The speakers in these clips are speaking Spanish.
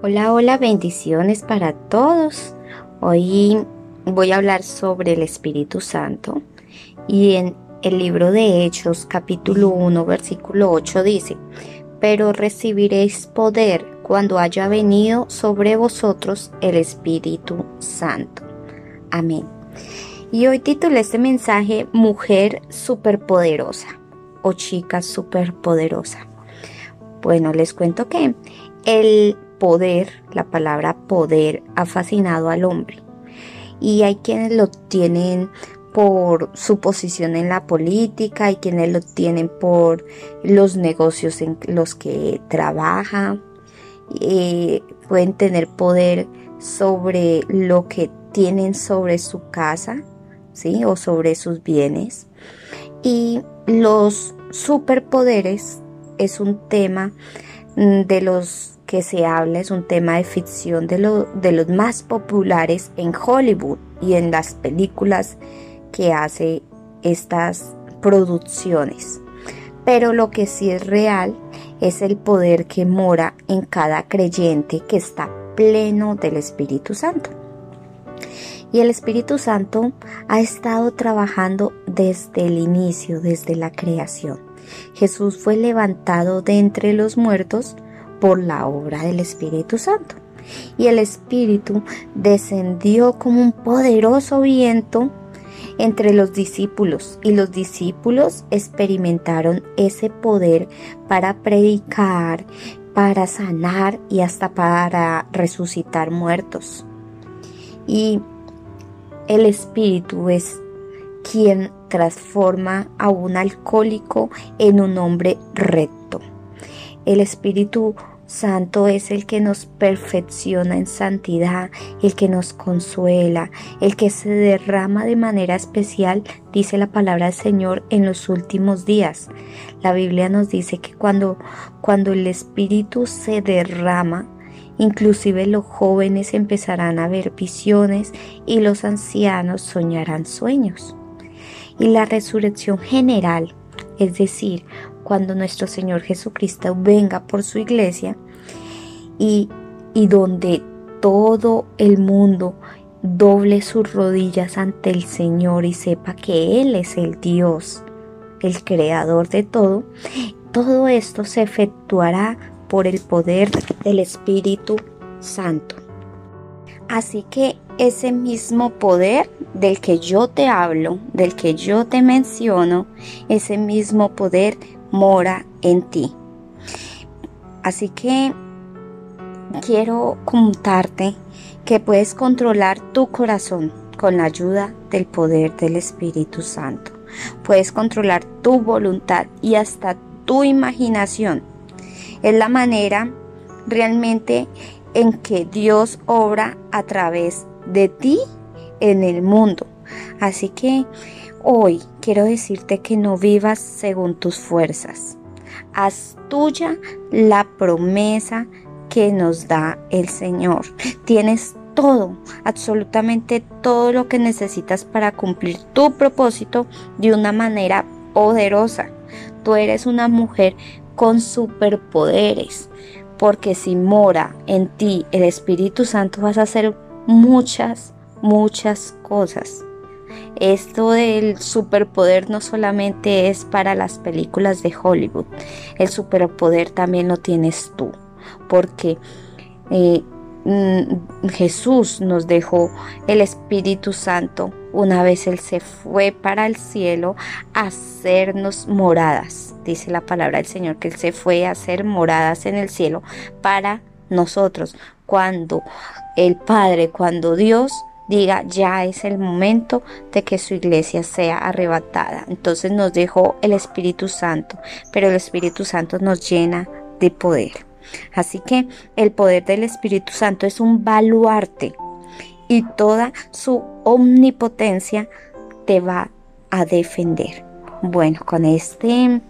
Hola, hola, bendiciones para todos. Hoy voy a hablar sobre el Espíritu Santo y en el libro de Hechos capítulo 1 versículo 8 dice, pero recibiréis poder cuando haya venido sobre vosotros el Espíritu Santo. Amén. Y hoy titulé este mensaje Mujer superpoderosa o chica superpoderosa. Bueno, les cuento que el poder, la palabra poder, ha fascinado al hombre. Y hay quienes lo tienen por su posición en la política, hay quienes lo tienen por los negocios en los que trabaja, eh, pueden tener poder sobre lo que tienen sobre su casa, ¿sí? O sobre sus bienes. Y los superpoderes es un tema de los que se habla es un tema de ficción de, de los más populares en Hollywood y en las películas que hace estas producciones. Pero lo que sí es real es el poder que mora en cada creyente que está pleno del Espíritu Santo. Y el Espíritu Santo ha estado trabajando desde el inicio, desde la creación. Jesús fue levantado de entre los muertos por la obra del Espíritu Santo. Y el Espíritu descendió como un poderoso viento entre los discípulos y los discípulos experimentaron ese poder para predicar, para sanar y hasta para resucitar muertos. Y el Espíritu es quien transforma a un alcohólico en un hombre recto. El Espíritu Santo es el que nos perfecciona en santidad, el que nos consuela, el que se derrama de manera especial, dice la palabra del Señor, en los últimos días. La Biblia nos dice que cuando, cuando el Espíritu se derrama, inclusive los jóvenes empezarán a ver visiones y los ancianos soñarán sueños. Y la resurrección general, es decir, cuando nuestro Señor Jesucristo venga por su iglesia y, y donde todo el mundo doble sus rodillas ante el Señor y sepa que Él es el Dios, el creador de todo, todo esto se efectuará por el poder del Espíritu Santo. Así que ese mismo poder del que yo te hablo, del que yo te menciono, ese mismo poder mora en ti. Así que quiero contarte que puedes controlar tu corazón con la ayuda del poder del Espíritu Santo. Puedes controlar tu voluntad y hasta tu imaginación. Es la manera realmente en que Dios obra a través de ti en el mundo. Así que Hoy quiero decirte que no vivas según tus fuerzas. Haz tuya la promesa que nos da el Señor. Tienes todo, absolutamente todo lo que necesitas para cumplir tu propósito de una manera poderosa. Tú eres una mujer con superpoderes, porque si mora en ti el Espíritu Santo vas a hacer muchas, muchas cosas. Esto del superpoder no solamente es para las películas de Hollywood, el superpoder también lo tienes tú, porque eh, mm, Jesús nos dejó el Espíritu Santo una vez Él se fue para el cielo a hacernos moradas. Dice la palabra del Señor que Él se fue a hacer moradas en el cielo para nosotros. Cuando el Padre, cuando Dios diga ya es el momento de que su iglesia sea arrebatada. Entonces nos dejó el Espíritu Santo, pero el Espíritu Santo nos llena de poder. Así que el poder del Espíritu Santo es un baluarte y toda su omnipotencia te va a defender. Bueno, con este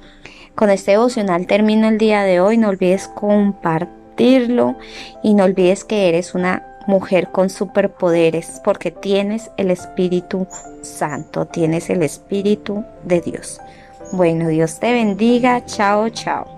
con este devocional termino el día de hoy. No olvides compartirlo y no olvides que eres una mujer con superpoderes, porque tienes el Espíritu Santo, tienes el Espíritu de Dios. Bueno, Dios te bendiga. Chao, chao.